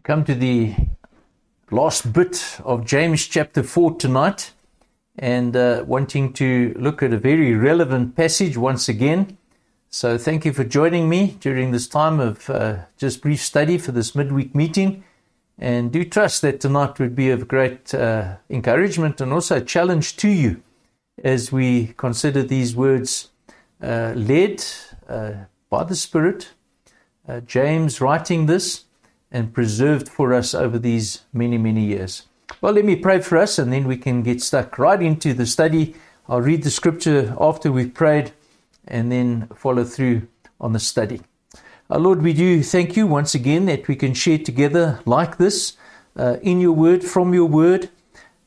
Come to the last bit of James chapter 4 tonight and uh, wanting to look at a very relevant passage once again. So, thank you for joining me during this time of uh, just brief study for this midweek meeting. And do trust that tonight would be of great uh, encouragement and also a challenge to you as we consider these words uh, led uh, by the Spirit. Uh, James writing this and preserved for us over these many, many years. Well, let me pray for us and then we can get stuck right into the study. I'll read the scripture after we've prayed and then follow through on the study. Our Lord, we do thank you once again that we can share together like this uh, in your word, from your word.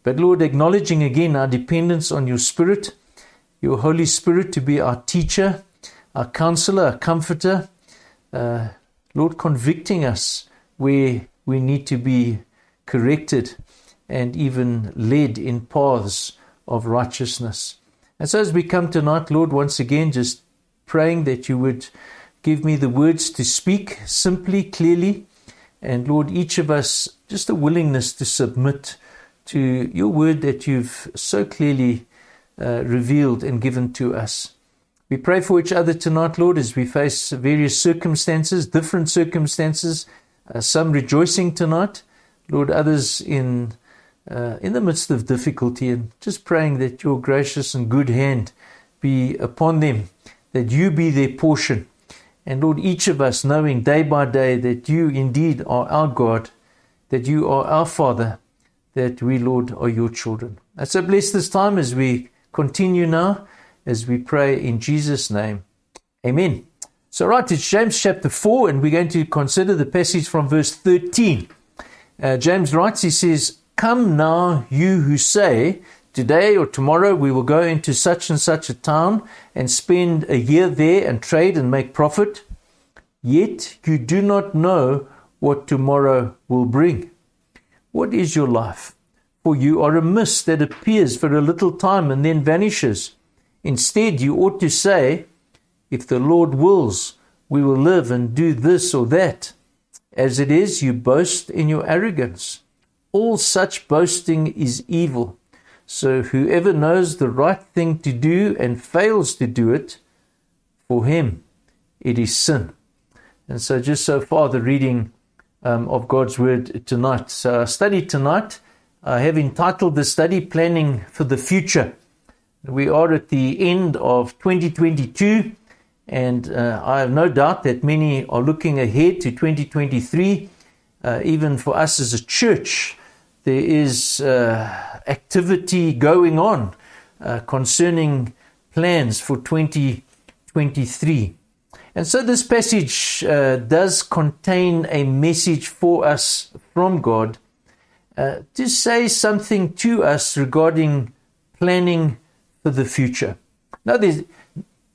But Lord, acknowledging again our dependence on your Spirit, your Holy Spirit to be our teacher, our counselor, our comforter. Uh, Lord, convicting us where we need to be corrected and even led in paths of righteousness. And so, as we come tonight, Lord, once again, just praying that you would give me the words to speak simply, clearly, and Lord, each of us just a willingness to submit to your word that you've so clearly uh, revealed and given to us. We pray for each other tonight, Lord, as we face various circumstances, different circumstances, uh, some rejoicing tonight, Lord, others in uh, in the midst of difficulty, and just praying that your gracious and good hand be upon them, that you be their portion. And Lord, each of us knowing day by day that you indeed are our God, that you are our Father, that we, Lord, are your children. And so bless this time as we continue now, as we pray in Jesus' name. Amen. So, right, it's James chapter 4, and we're going to consider the passage from verse 13. Uh, James writes, he says, Come now, you who say, Today or tomorrow we will go into such and such a town and spend a year there and trade and make profit. Yet you do not know what tomorrow will bring. What is your life? For you are a mist that appears for a little time and then vanishes. Instead, you ought to say, if the Lord wills, we will live and do this or that. As it is, you boast in your arrogance. All such boasting is evil. So whoever knows the right thing to do and fails to do it, for him it is sin. And so, just so far, the reading um, of God's word tonight. So, our study tonight, I have entitled the study Planning for the Future. We are at the end of 2022 and uh, I have no doubt that many are looking ahead to 2023. Uh, even for us as a church, there is uh, activity going on uh, concerning plans for 2023. And so this passage uh, does contain a message for us from God uh, to say something to us regarding planning for the future. Now, there's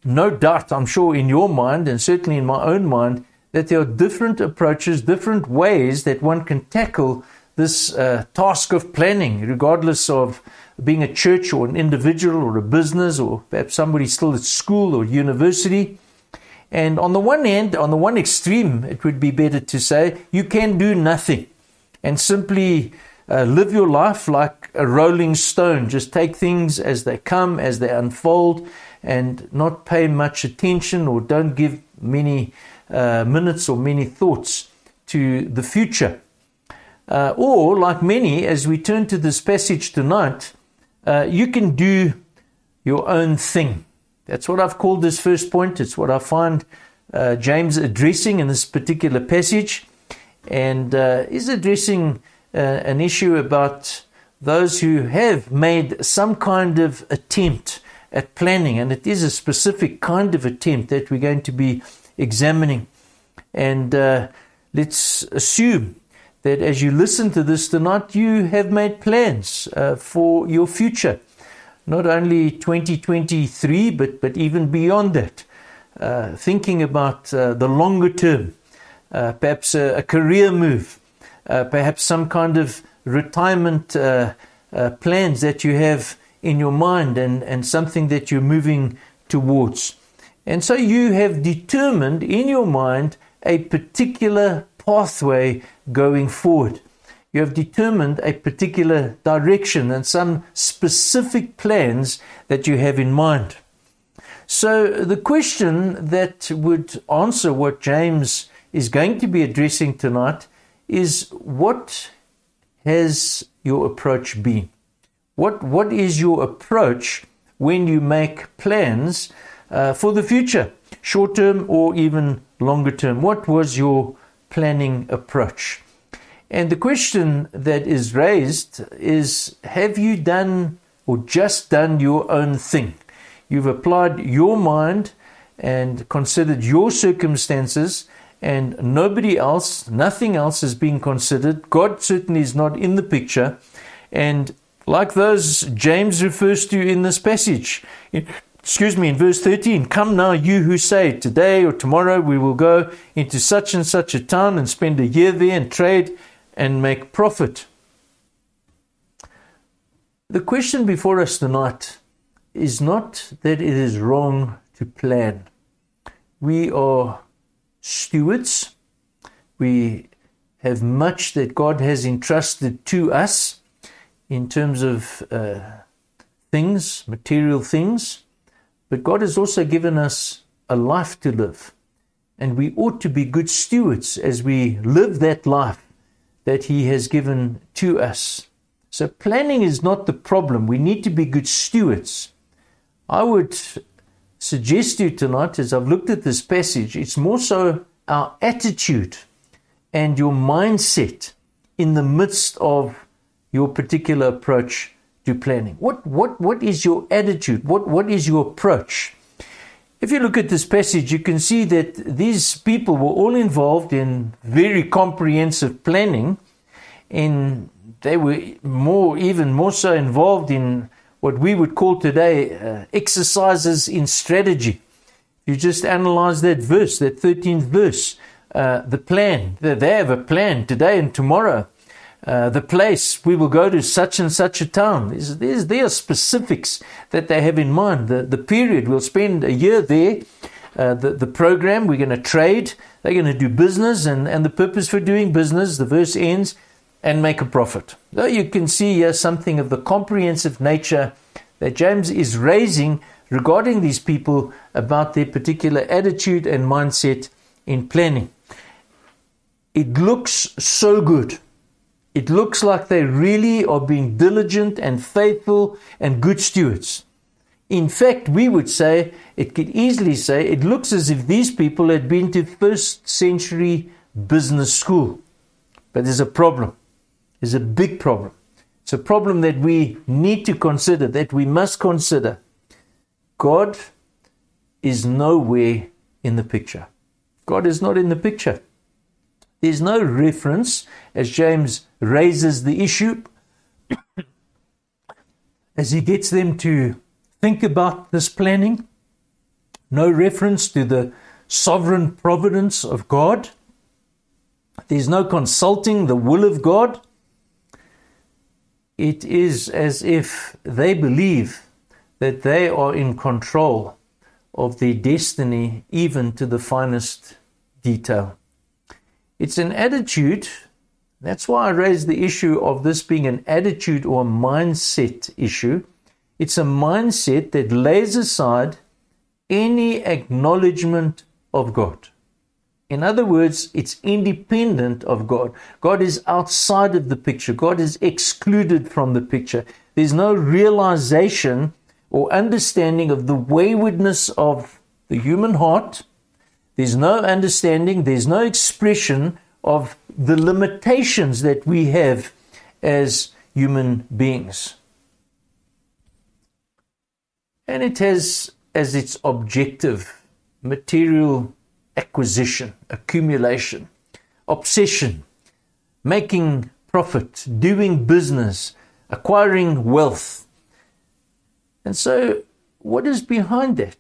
no doubt, I'm sure, in your mind, and certainly in my own mind, that there are different approaches, different ways that one can tackle this uh, task of planning, regardless of being a church or an individual or a business or perhaps somebody still at school or university. And on the one hand, on the one extreme, it would be better to say you can do nothing and simply uh, live your life like a rolling stone. Just take things as they come, as they unfold, and not pay much attention or don't give many uh, minutes or many thoughts to the future. Uh, or, like many, as we turn to this passage tonight, uh, you can do your own thing. That's what I've called this first point. It's what I find uh, James addressing in this particular passage. And uh, is addressing uh, an issue about those who have made some kind of attempt at planning, and it is a specific kind of attempt that we're going to be examining. And uh, let's assume that as you listen to this tonight, you have made plans uh, for your future, not only 2023, but, but even beyond that. Uh, thinking about uh, the longer term, uh, perhaps a, a, career move, uh, perhaps some kind of retirement plans that you have in your mind and, and something that you're moving towards. And so you have determined in your mind a particular pathway going forward. You have determined a particular direction and some specific plans that you have in mind. So, the question that would answer what James is going to be addressing tonight is what has your approach been? What, what is your approach when you make plans uh, for the future, short term or even longer term? What was your planning approach? And the question that is raised is Have you done or just done your own thing? You've applied your mind and considered your circumstances, and nobody else, nothing else is being considered. God certainly is not in the picture. And like those James refers to in this passage, excuse me, in verse 13, come now, you who say, today or tomorrow we will go into such and such a town and spend a year there and trade and make profit. The question before us tonight is not that it is wrong to plan. We are stewards. We have much that God has entrusted to us in terms of uh, things, material things. But God has also given us a life to live. And we ought to be good stewards as we live that life that He has given to us. So, planning is not the problem. We need to be good stewards. I would suggest to you tonight, as I've looked at this passage, it's more so our attitude and your mindset in the midst of your particular approach to planning. What, what, what is your attitude? What, what is your approach? If you look at this passage, you can see that these people were all involved in very comprehensive planning, and they were more, even more so involved in what we would call today uh, exercises in strategy. You just analyze that verse, that 13th verse, uh, the plan. They have a plan today and tomorrow. Uh, the place we will go to such and such a town. There's, there are specifics that they have in mind. The, the period we'll spend a year there. Uh, the, the program we're going to trade. They're going to do business, and, and the purpose for doing business, the verse ends, and make a profit. So you can see here something of the comprehensive nature that James is raising regarding these people about their particular attitude and mindset in planning. It looks so good. It looks like they really are being diligent and faithful and good stewards. In fact, we would say, it could easily say, it looks as if these people had been to first century business school. But there's a problem. There's a big problem. It's a problem that we need to consider, that we must consider. God is nowhere in the picture. God is not in the picture. There's no reference, as James raises the issue, as he gets them to think about this planning. No reference to the sovereign providence of God. There's no consulting the will of God. It is as if they believe that they are in control of their destiny, even to the finest detail. It's an attitude. That's why I raised the issue of this being an attitude or a mindset issue. It's a mindset that lays aside any acknowledgement of God. In other words, it's independent of God. God is outside of the picture. God is excluded from the picture. There's no realization or understanding of the waywardness of the human heart there's no understanding, there's no expression of the limitations that we have as human beings. And it has as its objective material acquisition, accumulation, obsession, making profit, doing business, acquiring wealth. And so, what is behind that?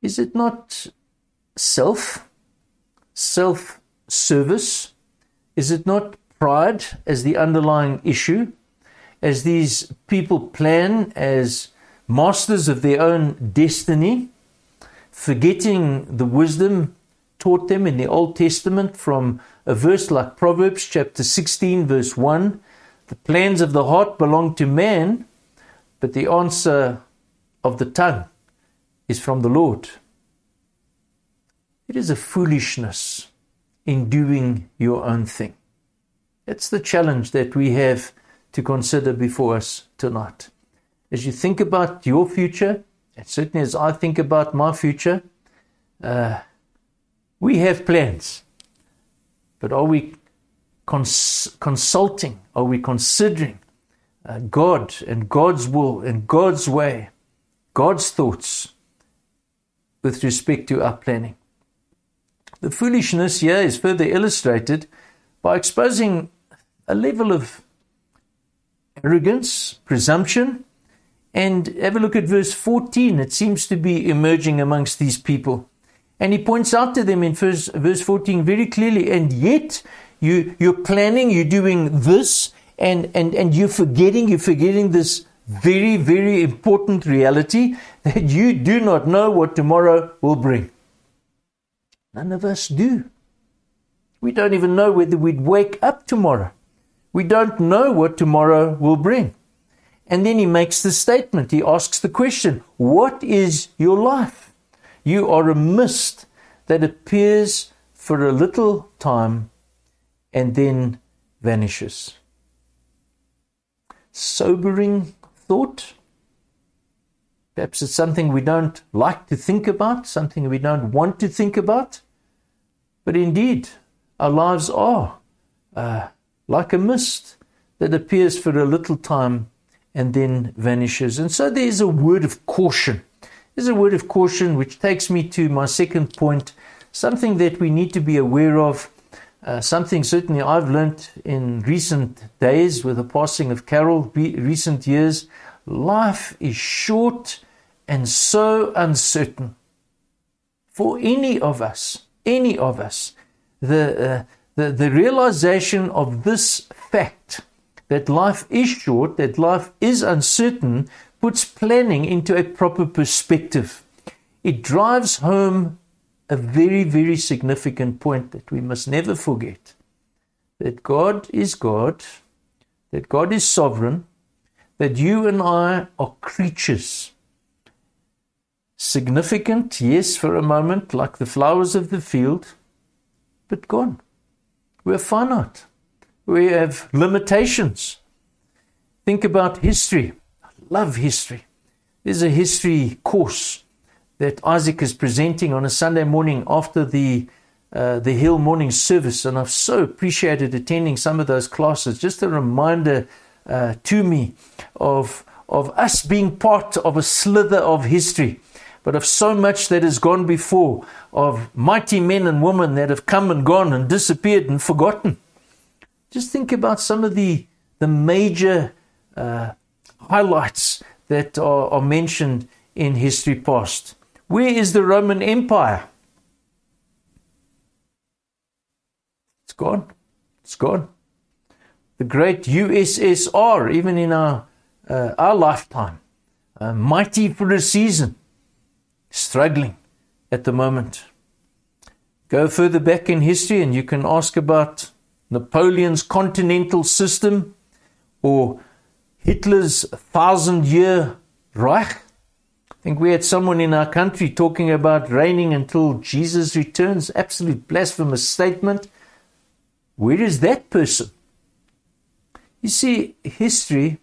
Is it not self, self service? Is it not pride as the underlying issue? As these people plan as masters of their own destiny, forgetting the wisdom taught them in the Old Testament from a verse like Proverbs chapter 16, verse 1. The plans of the heart belong to man, but the answer of the tongue is from the Lord. It is a foolishness in doing your own thing. That's the challenge that we have to consider before us tonight. As you think about your future, and certainly as I think about my future, uh, we have plans. But are we cons- consulting? Are we considering uh, God and God's will and God's way, God's thoughts with respect to our planning? The foolishness here is further illustrated by exposing a level of arrogance, presumption, and have a look at verse 14. It seems to be emerging amongst these people. And he points out to them in verse, verse 14 very clearly, and yet you, you're planning, you're doing this, and, and, and you're forgetting, you're forgetting this very, very important reality that you do not know what tomorrow will bring. None of us do. We don't even know whether we'd wake up tomorrow. We don't know what tomorrow will bring. And then he makes the statement. He asks the question, What is your life? You are a mist that appears for a little time and then vanishes. Sobering thought. Perhaps it's something we don't like to think about, something we don't want to think about. But indeed, our lives are uh, like a mist that appears for a little time and then vanishes. And so there's a word of caution. There's a word of caution which takes me to my second point, something that we need to be aware of. Uh, something certainly I've learnt in recent days with the passing of Carol, re- recent years. Life is short and so uncertain. For any of us, any of us, the, uh, the, the realization of this fact that life is short, that life is uncertain, puts planning into a proper perspective. It drives home a very, very significant point that we must never forget that God is God, that God is sovereign, that you and I are creatures. Significant, yes, for a moment, like the flowers of the field, but gone. We're finite we have limitations. Think about history. I love history. There's a history course that Isaac is presenting on a Sunday morning after the uh, the Hill morning service, and I've so appreciated attending some of those classes. Just a reminder uh, to me of of us being part of a slither of history, but of so much that has gone before, of mighty men and women that have come and gone and disappeared and forgotten. Just think about some of the, the major uh, highlights that are, are mentioned in history past. Where is the Roman Empire? It's gone. It's gone. The great USSR, even in our, uh, our lifetime, uh, mighty for a season, struggling at the moment. Go further back in history and you can ask about Napoleon's continental system or Hitler's thousand year Reich. I think we had someone in our country talking about reigning until Jesus returns. Absolute blasphemous statement. Where is that person? You see, history,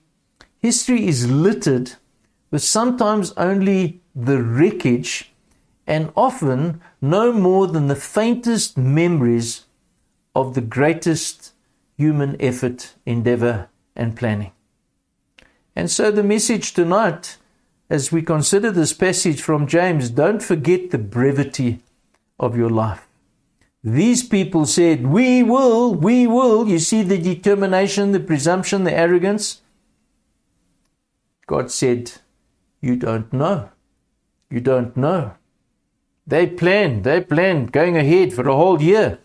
history is littered with sometimes only the wreckage and often no more than the faintest memories of the greatest human effort, endeavor, and planning. And so, the message tonight, as we consider this passage from James, don't forget the brevity of your life. These people said, We will, we will. You see the determination, the presumption, the arrogance. God said, You don't know. You don't know. They planned, they planned going ahead for a whole year.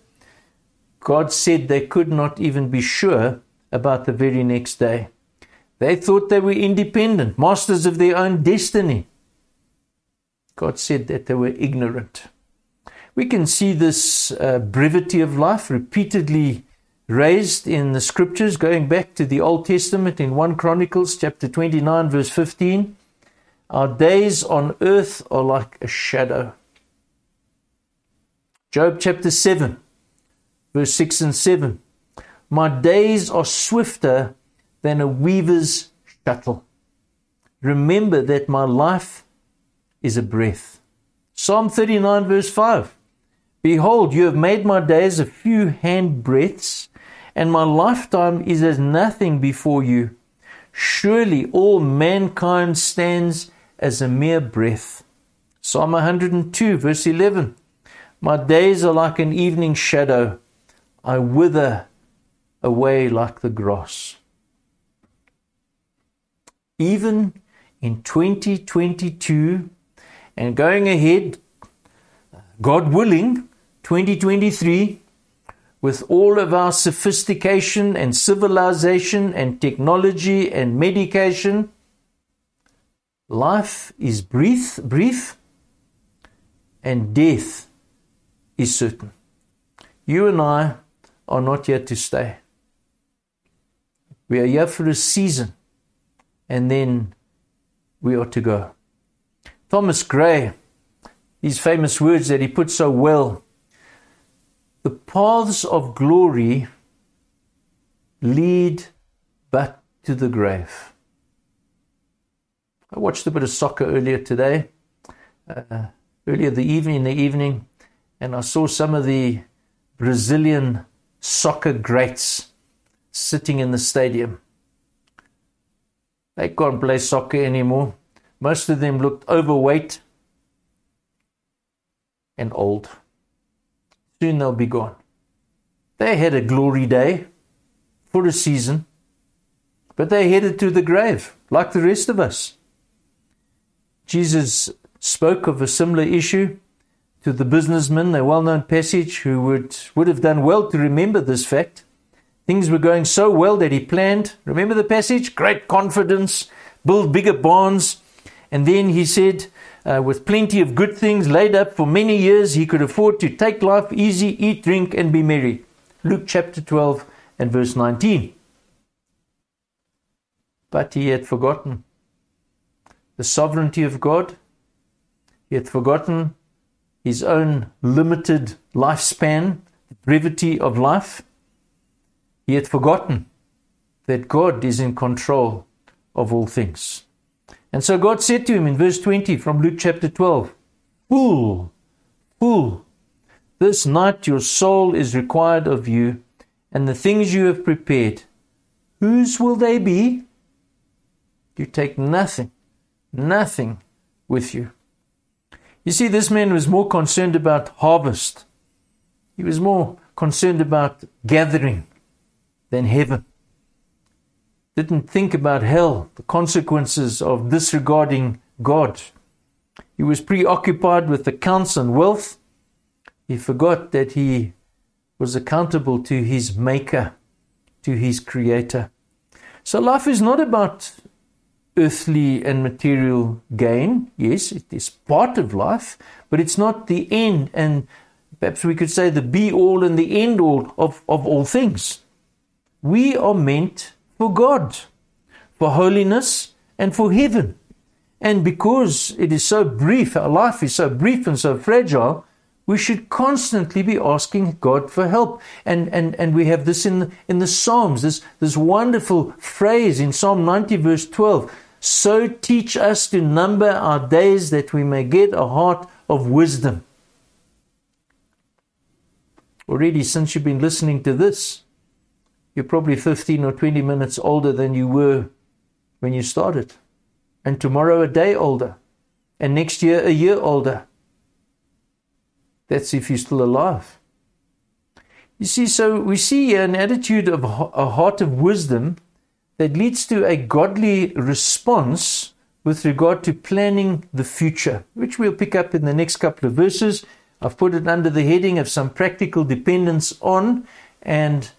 God said they could not even be sure about the very next day. They thought they were independent, masters of their own destiny. God said that they were ignorant. We can see this uh, brevity of life repeatedly raised in the scriptures, going back to the Old Testament in 1 Chronicles chapter 29, verse 15. Our days on earth are like a shadow. Job chapter 7, verse 6 and 7. My days are swifter than a weaver's shuttle. Remember that my life is a breath. Psalm 39, verse 5. Behold, you have made my days a few hand breadths and my lifetime is as nothing before you. Surely all mankind stands as a mere breath. Psalm 102, verse 11. My days are like an evening shadow. I wither away like the grass. Even in 2022 and going ahead, God willing, 2023, with all of our sophistication and civilization and technology and medication, life is brief, brief and death is certain. You and I are not here to stay. We are here for a season and then we are to go. Thomas Gray, these famous words that he put so well the paths of glory lead but to the grave. I watched a bit of soccer earlier today, uh, earlier the evening, in the evening, and I saw some of the Brazilian soccer greats sitting in the stadium. They can't play soccer anymore. Most of them looked overweight and old. Soon they'll be gone. They had a glory day for a season, but they headed to the grave like the rest of us. Jesus spoke of a similar issue to the businessman, a well known passage, who would, would have done well to remember this fact. Things were going so well that he planned, remember the passage? Great confidence, build bigger barns. And then he said, uh, with plenty of good things laid up for many years, he could afford to take life easy, eat, drink, and be merry. Luke chapter 12 and verse 19. But he had forgotten the sovereignty of God, he had forgotten his own limited lifespan, the brevity of life. He had forgotten that God is in control of all things. And so God said to him in verse 20 from Luke chapter 12 Fool, fool, this night your soul is required of you, and the things you have prepared, whose will they be? You take nothing, nothing with you. You see, this man was more concerned about harvest. He was more concerned about gathering than heaven didn't think about hell, the consequences of disregarding God. He was preoccupied with accounts and wealth. He forgot that he was accountable to his Maker, to his Creator. So life is not about earthly and material gain. Yes, it is part of life, but it's not the end and perhaps we could say the be all and the end all of, of all things. We are meant for God, for holiness, and for heaven. And because it is so brief, our life is so brief and so fragile, we should constantly be asking God for help. And, and, and we have this in, in the Psalms, this, this wonderful phrase in Psalm 90, verse 12. So teach us to number our days that we may get a heart of wisdom. Already, since you've been listening to this, you're probably 15 or 20 minutes older than you were when you started. And tomorrow, a day older. And next year, a year older. That's if you're still alive. You see, so we see an attitude of a heart of wisdom that leads to a godly response with regard to planning the future, which we'll pick up in the next couple of verses. I've put it under the heading of some practical dependence on and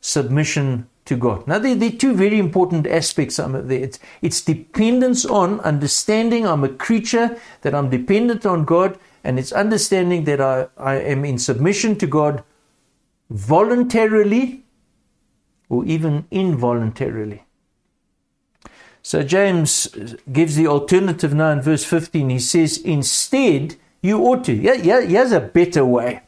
submission to God. Now, there, are two very important aspects. It's, it's dependence on understanding I'm a creature, that I'm dependent on God, and it's understanding that I, I am in submission to God voluntarily or even involuntarily. So James gives the alternative now in verse 15. He says, instead, you ought to. Yeah, yeah, here's a better way.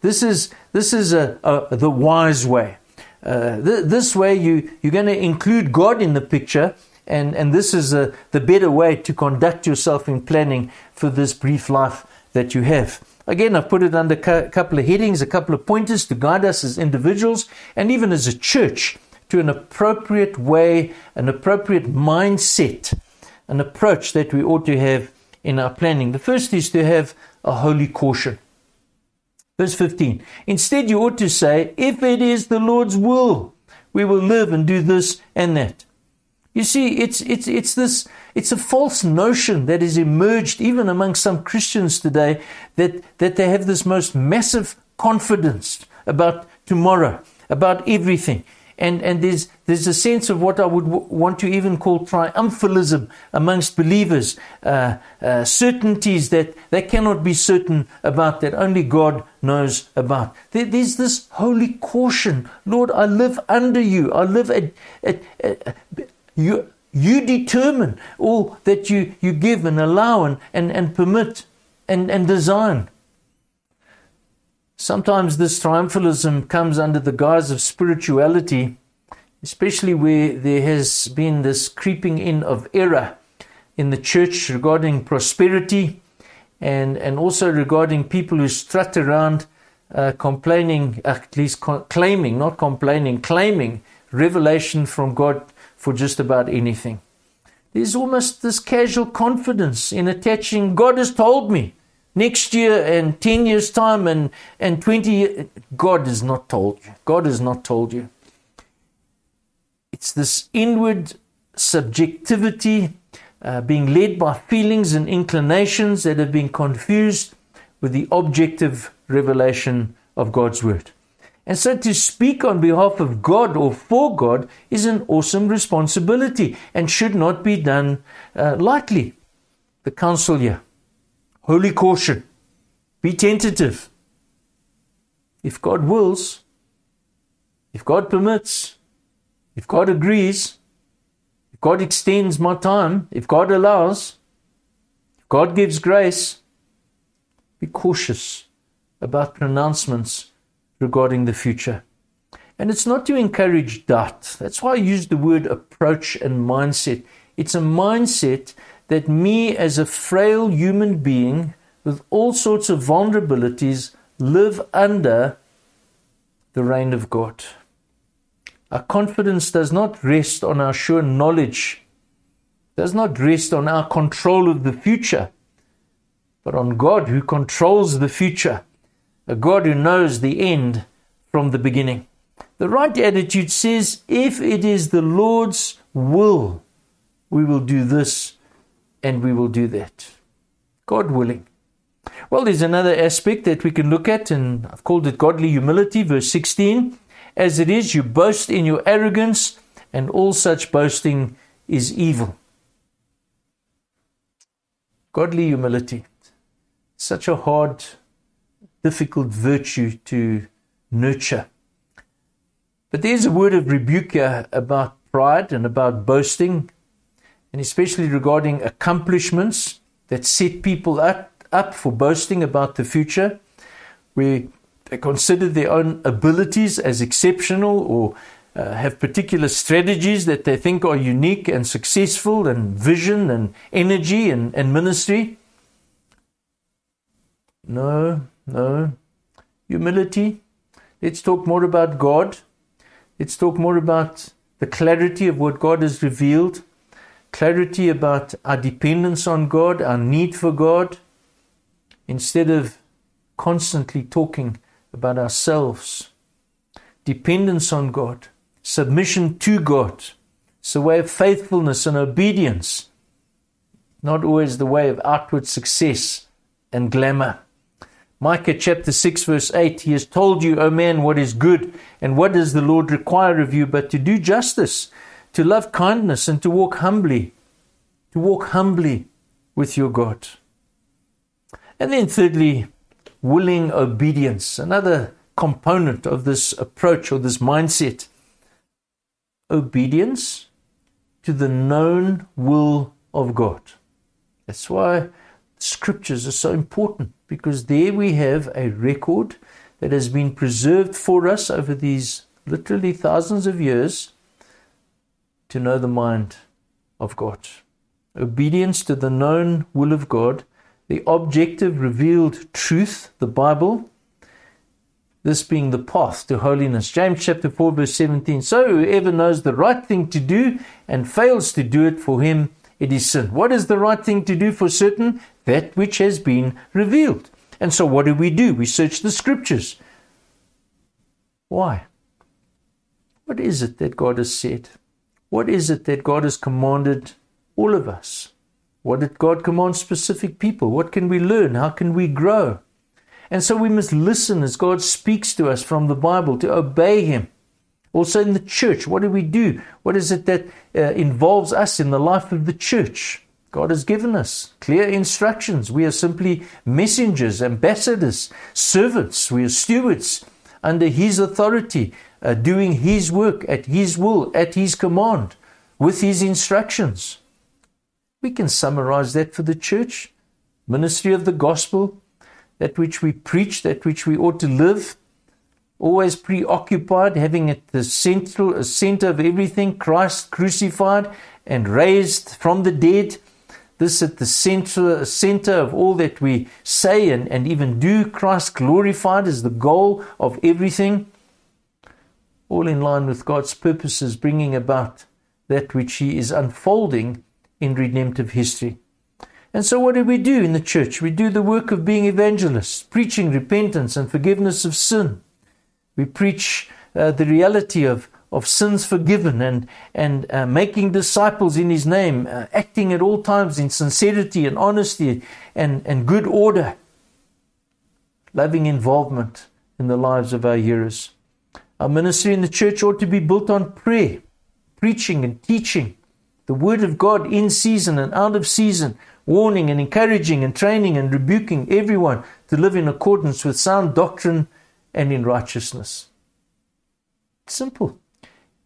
This is this is a, a the wise way. Uh, th- this way, you you're going to include God in the picture, and and this is a, the better way to conduct yourself in planning for this brief life that you have. Again, I've put it under a couple of headings, a couple of pointers to guide us as individuals and even as a church to an appropriate way, an appropriate mindset, an approach that we ought to have in our planning. The first is to have a holy caution. Verse 15. Instead, you ought to say, if it is the Lord's will, we will live and do this and that. You see, it's, it's, it's this, it's a false notion that has emerged even among some Christians today that, that they have this most massive confidence about tomorrow, about everything. And, and there's, there's a sense of what I would w- want to even call triumphalism amongst believers, uh, uh, certainties that they cannot be certain about, that only God knows about. There, there's this holy caution Lord, I live under you. I live at, at, at, you, you determine all that you, you give and allow and, and, and permit and, and design. Sometimes this triumphalism comes under the guise of spirituality, especially where there has been this creeping in of error in the church regarding prosperity and, and also regarding people who strut around uh, complaining, at least co- claiming, not complaining, claiming revelation from God for just about anything. There's almost this casual confidence in attaching, God has told me next year and 10 years' time and, and 20 years. God has not told you. God has not told you. It's this inward subjectivity, uh, being led by feelings and inclinations that have been confused with the objective revelation of God's Word. And so to speak on behalf of God or for God is an awesome responsibility and should not be done uh, lightly. The counsel here. Holy caution. Be tentative. If God wills, if God permits, if God agrees, if God extends my time, if God allows, if God gives grace, be cautious about pronouncements regarding the future. And it's not to encourage doubt. That's why I use the word approach and mindset. It's a mindset that me, as a frail human being with all sorts of vulnerabilities, live under the reign of God. Our confidence does not rest on our sure knowledge, does not rest on our control of the future, but on God who controls the future a God who knows the end from the beginning. The right attitude says, if it is the Lord's will, we will do this and we will do that. God willing. Well, there's another aspect that we can look at, and I've called it godly humility, verse 16. As it is, you boast in your arrogance, and all such boasting is evil. Godly humility. Such a hard difficult virtue to nurture. But there's a word of rebuke here about pride and about boasting, and especially regarding accomplishments that set people up, up for boasting about the future, where they consider their own abilities as exceptional or uh, have particular strategies that they think are unique and successful, and vision and energy and, and ministry. No, no. Humility. Let's talk more about God. Let's talk more about the clarity of what God has revealed, clarity about our dependence on God, our need for God, instead of constantly talking about ourselves. Dependence on God, submission to God. It's a way of faithfulness and obedience, not always the way of outward success and glamour. Micah chapter 6, verse 8 He has told you, O man, what is good, and what does the Lord require of you but to do justice, to love kindness, and to walk humbly, to walk humbly with your God. And then, thirdly, willing obedience, another component of this approach or this mindset. Obedience to the known will of God. That's why the scriptures are so important because there we have a record that has been preserved for us over these literally thousands of years to know the mind of God. Obedience to the known will of God, the objective revealed truth, the Bible, this being the path to holiness. James chapter 4, verse 17. So whoever knows the right thing to do and fails to do it for him, it is sin. What is the right thing to do for certain? That which has been revealed. And so what do we do? We search the scriptures. Why? What is it that God has said? What is it that God has commanded all of us? What did God command specific people? What can we learn? How can we grow? And so we must listen as God speaks to us from the Bible to obey Him. Also in the church, what do we do? What is it that uh, involves us in the life of the church? God has given us clear instructions. We are simply messengers, ambassadors, servants. We are stewards under His authority, uh, doing His work at His will, at His command, with His instructions. We can summarize that for the church ministry of the gospel, that which we preach, that which we ought to live, always preoccupied, having at the central center of everything Christ crucified and raised from the dead. This at the center, center of all that we say and, and even do, Christ glorified is the goal of everything. All in line with God's purposes, bringing about that which He is unfolding in redemptive history. And so, what do we do in the church? We do the work of being evangelists, preaching repentance and forgiveness of sin. We preach uh, the reality of, of sins forgiven and, and uh, making disciples in His name, uh, acting at all times in sincerity and honesty and, and good order, loving involvement in the lives of our hearers. Our ministry in the church ought to be built on prayer, preaching and teaching the Word of God in season and out of season, warning and encouraging and training and rebuking everyone to live in accordance with sound doctrine and in righteousness. Simple.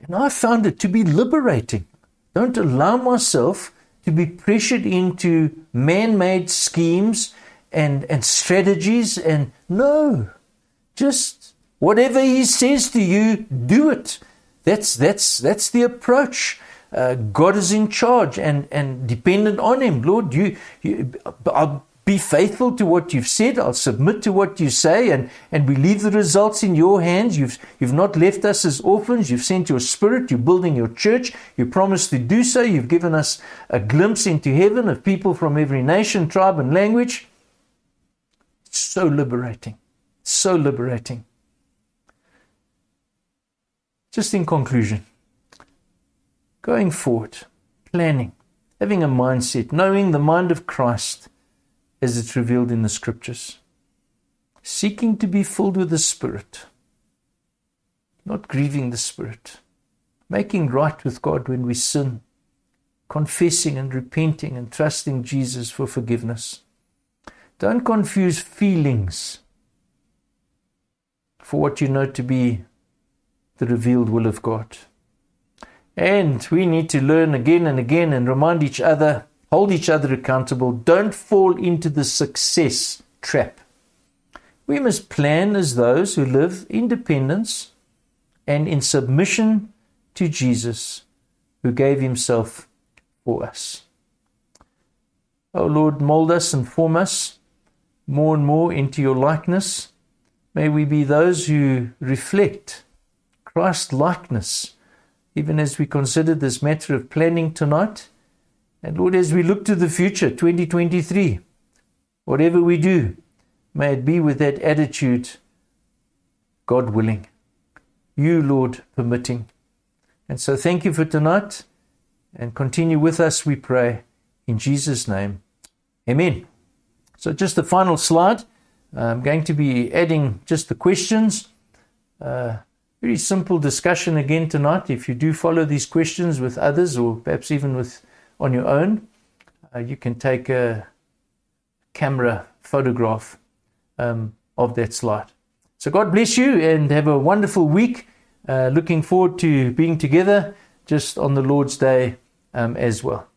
And I found it to be liberating. Don't allow myself to be pressured into man made schemes and, and strategies. And no, just whatever he says to you, do it. That's, that's, that's the approach uh, God is in charge and, and dependent on Him. Lord, you, you, I'll be faithful to what you've said. I'll submit to what you say, and, and we leave the results in your hands. You've, you've not left us as orphans. You've sent your spirit. You're building your church. You promised to do so. You've given us a glimpse into heaven of people from every nation, tribe, and language. So liberating. So liberating. Just in conclusion going forward, planning, having a mindset, knowing the mind of Christ as it's revealed in the scriptures, seeking to be filled with the Spirit, not grieving the Spirit, making right with God when we sin, confessing and repenting and trusting Jesus for forgiveness. Don't confuse feelings for what you know to be the revealed will of God. And we need to learn again and again and remind each other, hold each other accountable. Don't fall into the success trap. We must plan as those who live independence and in submission to Jesus, who gave himself for us. Oh Lord, mold us and form us more and more into your likeness. May we be those who reflect Christ's likeness even as we consider this matter of planning tonight. And Lord, as we look to the future, 2023, whatever we do, may it be with that attitude, God willing, you, Lord, permitting. And so thank you for tonight and continue with us, we pray, in Jesus' name. Amen. So, just the final slide. I'm going to be adding just the questions. Uh, very simple discussion again tonight. If you do follow these questions with others, or perhaps even with on your own, uh, you can take a camera photograph um, of that slide. So God bless you and have a wonderful week. Uh, looking forward to being together just on the Lord's Day um, as well.